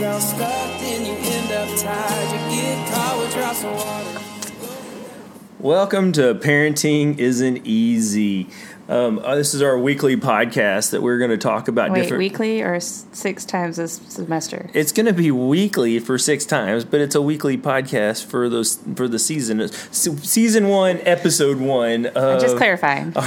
yourself stuck, then you end up tired. You get caught with drops of water. Welcome to Parenting Isn't Easy. Um, uh, this is our weekly podcast that we're going to talk about Wait, different. weekly or s- six times this semester? It's going to be weekly for six times, but it's a weekly podcast for those for the season. Se- Season one, episode one. Of Just clarifying. our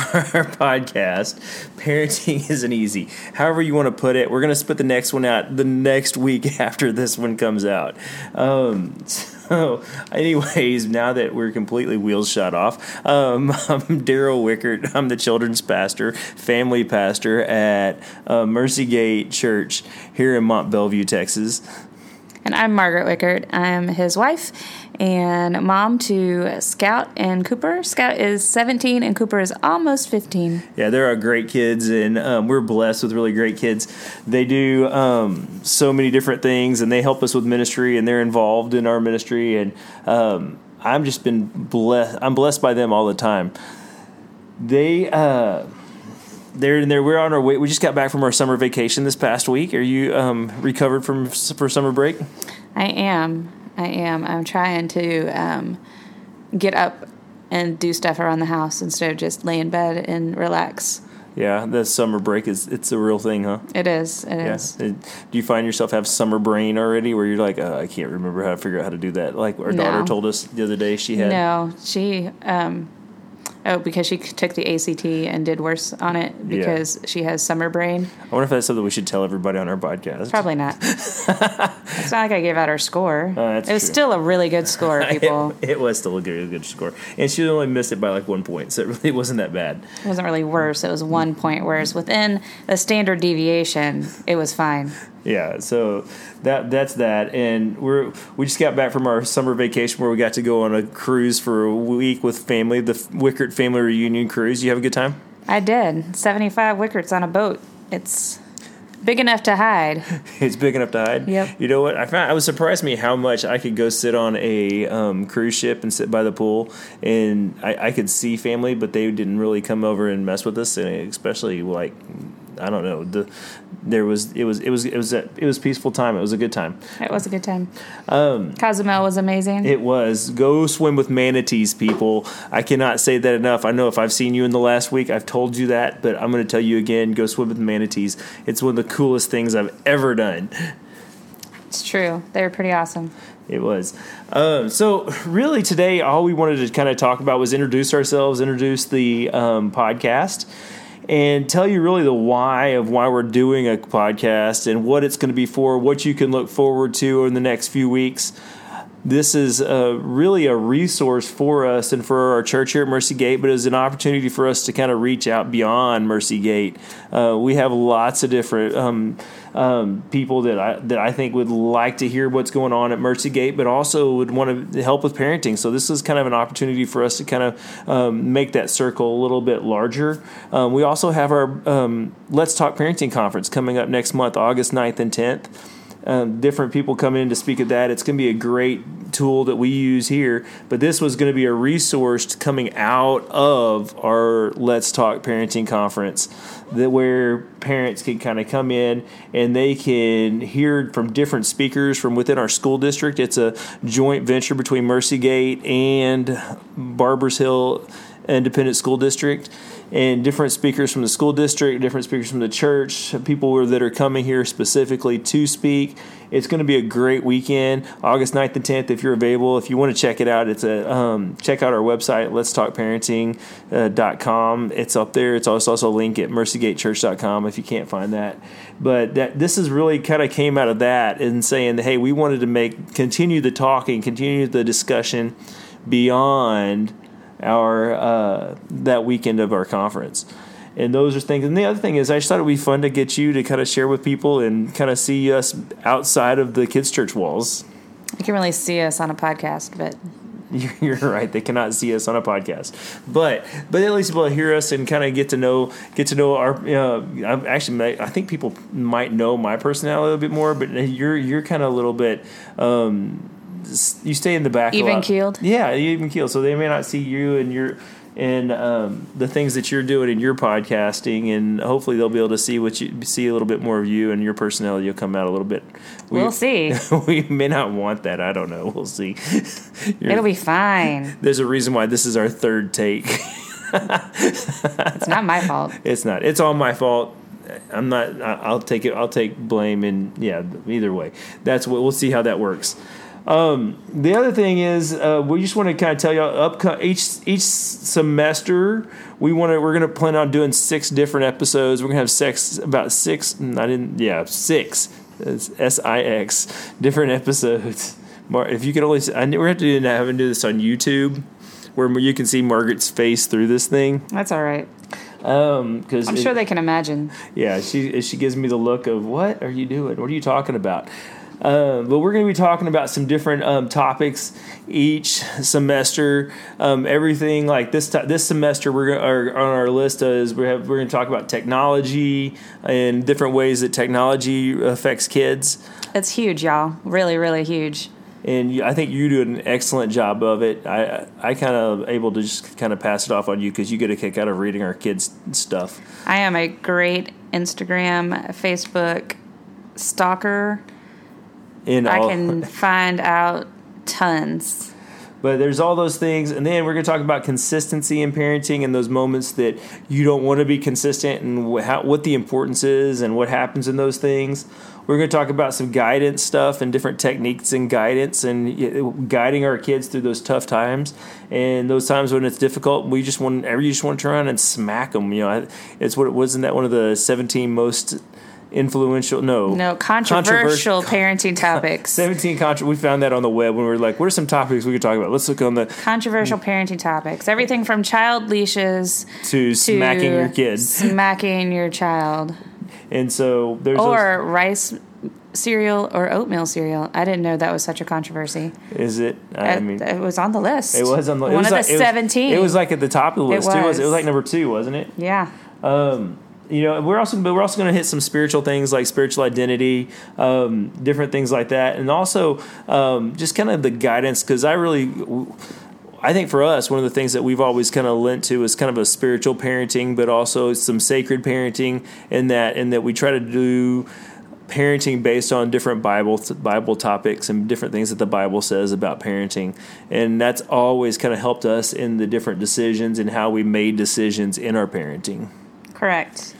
podcast. Parenting isn't easy. However you want to put it, we're going to split the next one out the next week after this one comes out. Um, so, anyways, now that we're completely wheels shut off, um, I'm Daryl Wickert. I'm the children's pastor, family pastor at uh, Mercy Gate Church here in Mont Belvieu, Texas. And I'm Margaret Wickert. I'm his wife and mom to Scout and Cooper. Scout is 17 and Cooper is almost 15. Yeah, there are great kids, and um, we're blessed with really great kids. They do um, so many different things, and they help us with ministry, and they're involved in our ministry. And um, I'm just been blessed. I'm blessed by them all the time. They. Uh, they're in there. We're on our way. We just got back from our summer vacation this past week. Are you um, recovered from for summer break? I am. I am. I'm trying to um, get up and do stuff around the house instead of just lay in bed and relax. Yeah, the summer break is it's a real thing, huh? It is. It Yeah. is. And Do you find yourself have summer brain already, where you're like, oh, I can't remember how to figure out how to do that? Like our daughter told us the other day, she had. No, she. Um, oh, because she took the ACT and did worse on it because she has summer brain. I wonder if that's something we should tell everybody on our podcast. Probably not. it's not like I gave out her score. Uh, that's it was true. still a really good score, people. It, it was still a good, good score, and she only missed it by like one point, so it really wasn't that bad. It wasn't really worse. It was one point worse. Within the standard deviation, it was fine. Yeah, so that that's that, and we're we just got back from our summer vacation where we got to go on a cruise for a week with family, the Wickert family reunion cruise. You have a good time? I did. 75 wickerts on a boat. It's big enough to hide. It's big enough to hide. Yep. You know what? I found I was surprised me how much I could go sit on a um, cruise ship and sit by the pool, and I, I could see family, but they didn't really come over and mess with us, and especially like I don't know the there was it was it was it was a, it was peaceful time. It was a good time. It was a good time. Um, Cozumel was amazing. It was go swim with manatees, people. I cannot say that enough. I know if I've seen you in the last week, I've told you that, but I'm going to tell you again. Go swim with manatees. It's one of the coolest things I've ever done. it's true. They were pretty awesome. It was. Um, so, really, today, all we wanted to kind of talk about was introduce ourselves, introduce the um, podcast, and tell you really the why of why we're doing a podcast and what it's going to be for, what you can look forward to in the next few weeks. This is uh, really a resource for us and for our church here at Mercy Gate, but it's an opportunity for us to kind of reach out beyond Mercy Gate. Uh, we have lots of different um, um, people that I that I think would like to hear what's going on at Mercy Gate, but also would want to help with parenting. So this is kind of an opportunity for us to kind of um, make that circle a little bit larger. Um, we also have our um, Let's Talk Parenting conference coming up next month, August 9th and 10th um, different people come in to speak at that. It's going to be a great tool that we use here, but this was going to be a resource coming out of our Let's Talk Parenting Conference that where parents can kind of come in and they can hear from different speakers from within our school district. It's a joint venture between Mercy Gate and Barbers Hill Independent School District and different speakers from the school district, different speakers from the church, people that are coming here specifically to speak. It's going to be a great weekend, August 9th and 10th. If you're available, if you want to check it out, it's a um, check out our website, let's talk parenting.com. It's up there. It's also, also a link at mercygatechurch.com if you can't find that. But that this is really kind of came out of that and saying, hey, we wanted to make continue the talking, continue the discussion beyond our uh, that weekend of our conference. And those are things. And the other thing is, I just thought it would be fun to get you to kind of share with people and kind of see us outside of the kids' church walls. You can really see us on a podcast, but You're right; they cannot see us on a podcast, but but at least people hear us and kind of get to know get to know our. Uh, I'm actually, I think people might know my personality a little bit more, but you're you're kind of a little bit. Um, you stay in the back. Even keeled? Yeah, even keeled. So they may not see you and your and um, the things that you're doing in your podcasting, and hopefully they'll be able to see what you see a little bit more of you and your personality will come out a little bit. We, We'll see. we may not want that. I don't know. We'll see. It'll be fine. there's a reason why this is our third take. It's not my fault. it's not. It's all my fault. I'm not. I'll take it. I'll take blame. And yeah, either way, that's what we'll see how that works. Um, the other thing is, uh, we just want to kind of tell you up each each semester we want to we're going to plan on doing six different episodes. We're going to have six about six. I didn't. Yeah, six. S I X different episodes. Mar- If you could only, I we're going to do that. Having to do this on YouTube, where you can see Margaret's face through this thing. That's all right. Um, because I'm sure they can imagine. yeah, she she gives me the look of what are you doing? What are you talking about? Um, but we're going to be talking about some different um, topics each semester. Um, everything like this ti this semester, we're gonna, our, on our list is we have we're going to talk about technology and different ways that technology affects kids. It's huge, y'all. Really, really huge. And I think you do an excellent job of it. I I kind of able to just kind of pass it off on you because you get a kick out of reading our kids stuff. I am a great Instagram, Facebook stalker. In I all, can find out tons. But there's all those things, and then we're going to talk about consistency in parenting and those moments that you don't want to be consistent and how, what the importance is and what happens in those things. We're going to talk about some guidance stuff and different techniques and guidance and guiding our kids through those tough times and those times when it's difficult. We just want, you just want to turn around and smack them. You know, it's what it wasn't that one of the 17 most influential? No, No, controversial parenting topics. 17 contra- we found that on the web when we were like what are some topics we could talk about let's look on the Controversial parenting topics. Everything from child leashes to, to smacking your kids smacking your child, and so there's or rice cereal or oatmeal cereal. I didn't know that was such a controversy. is it i mean it was on the list. it was on the it one was of like, the it was- seventeen. it was like at the top of the It list too was it? it was was. like number two wasn't it yeah. Um, you know we're also but we're also going to hit some spiritual things like spiritual identity um, different things like that and also um, just kind of the guidance because i really I think for us, one of the things that we've always kind of lent to is kind of a spiritual parenting, but also some sacred parenting, in that, in that we try to do parenting based on different Bible Bible topics and different things that the Bible says about parenting, and that's always kind of helped us in the different decisions and how we made decisions in our parenting. Correct.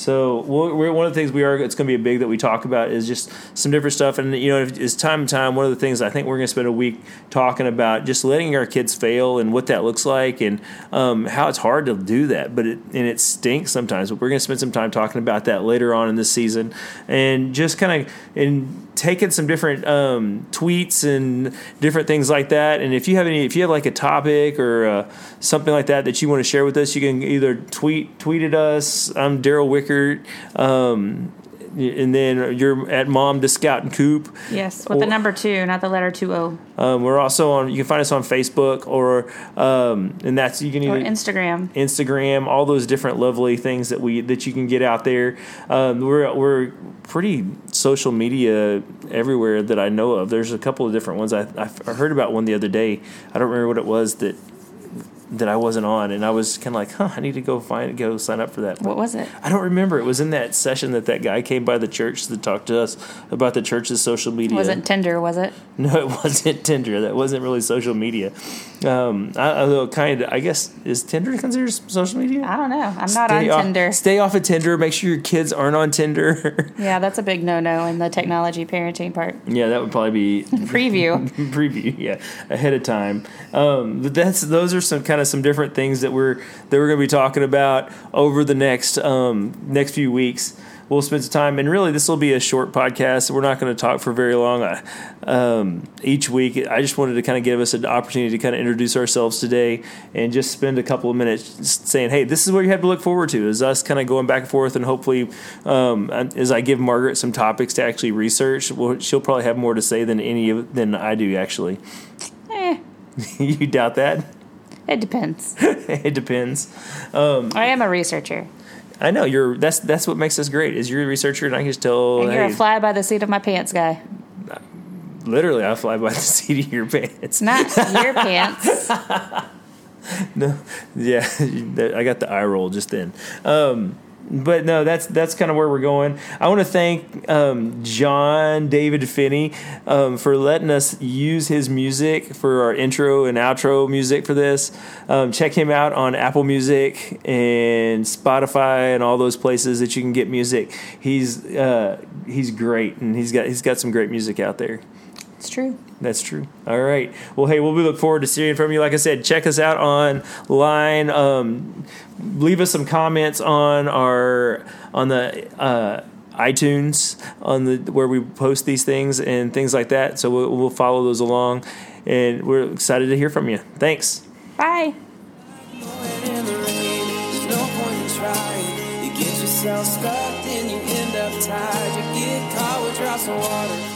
So one of the things we are it's going to be a big that we talk about is just some different stuff, and you know, it's time to time. One of the things I think we're going to spend a week talking about just letting our kids fail and what that looks like, and um, how it's hard to do that, but it, and it stinks sometimes. But we're going to spend some time talking about that later on in this season, and just kind of and taking some different um, tweets and different things like that. And if you have any, if you have like a topic or uh, something like that that you want to share with us, you can either tweet tweet at us. I'm Daryl Um, and then you're at Mom to Scout and Coop. Yes, with Or- the number two, not the letter two O. Um, we're also on. You can find us on Facebook or um, and that's you can Or either Instagram. Instagram, all those different lovely things that we that you can get out there. Um, we're we're pretty social media everywhere that I know of. There's a couple of different ones. I I heard about one the other day. I don't remember what it was that that I wasn't on, and I was kind of like, huh, I need to go find go sign up for that. What was it? I don't remember. It was in that session that that guy came by the church to talk to us about the church's social media. Wasn't Tinder, was it? No, it wasn't Tinder. That wasn't really social media. Um, I, although kind of, I guess is Tinder considered social media? I don't know. I'm not Stay on off- Tinder. Stay off of Tinder. Make sure your kids aren't on Tinder. Yeah, that's a big no-no in the technology parenting part. yeah, that would probably be Preview. preview. Yeah, ahead of time. Um, but that's those are some kind of some different things that we're that we're going to be talking about over the next um, next few weeks. We'll spend some time, and really, this will be a short podcast. We're not going to talk for very long. I, um, each week, I just wanted to kind of give us an opportunity to kind of introduce ourselves today, and just spend a couple of minutes saying, "Hey, this is what you have to look forward to." Is us kind of going back and forth, and hopefully, um, as I give Margaret some topics to actually research, well, she'll probably have more to say than any of than I do. Actually, eh, you doubt that? It depends. it depends. I am a researcher. I know you're. That's that's what makes us great. Is you're a researcher, and I can just tell. And you're hey, a fly by the seat of my pants guy. literally, I fly by the seat of your pants. Not your pants. no, yeah, I got the eye roll just then. Um, but no, that's that's kind of where we're going. I want to thank um, John David Finney um, for letting us use his music for our intro and outro music for this. Um, check him out on Apple Music and Spotify and all those places that you can get music. He's uh, he's great and he's got he's got some great music out there. It's true. That's true. All right. Well, hey, we'll be look forward to seeing from you. Like I said, check us out online. Um, leave us some comments on our on the uh, iTunes on the where we post these things and things like that. So we'll, we'll follow those along, and we're excited to hear from you. Thanks. Bye. Blowing in the rain, there's no point in trying. You get yourself stuck, then you end up tired. You get caught with drops of water.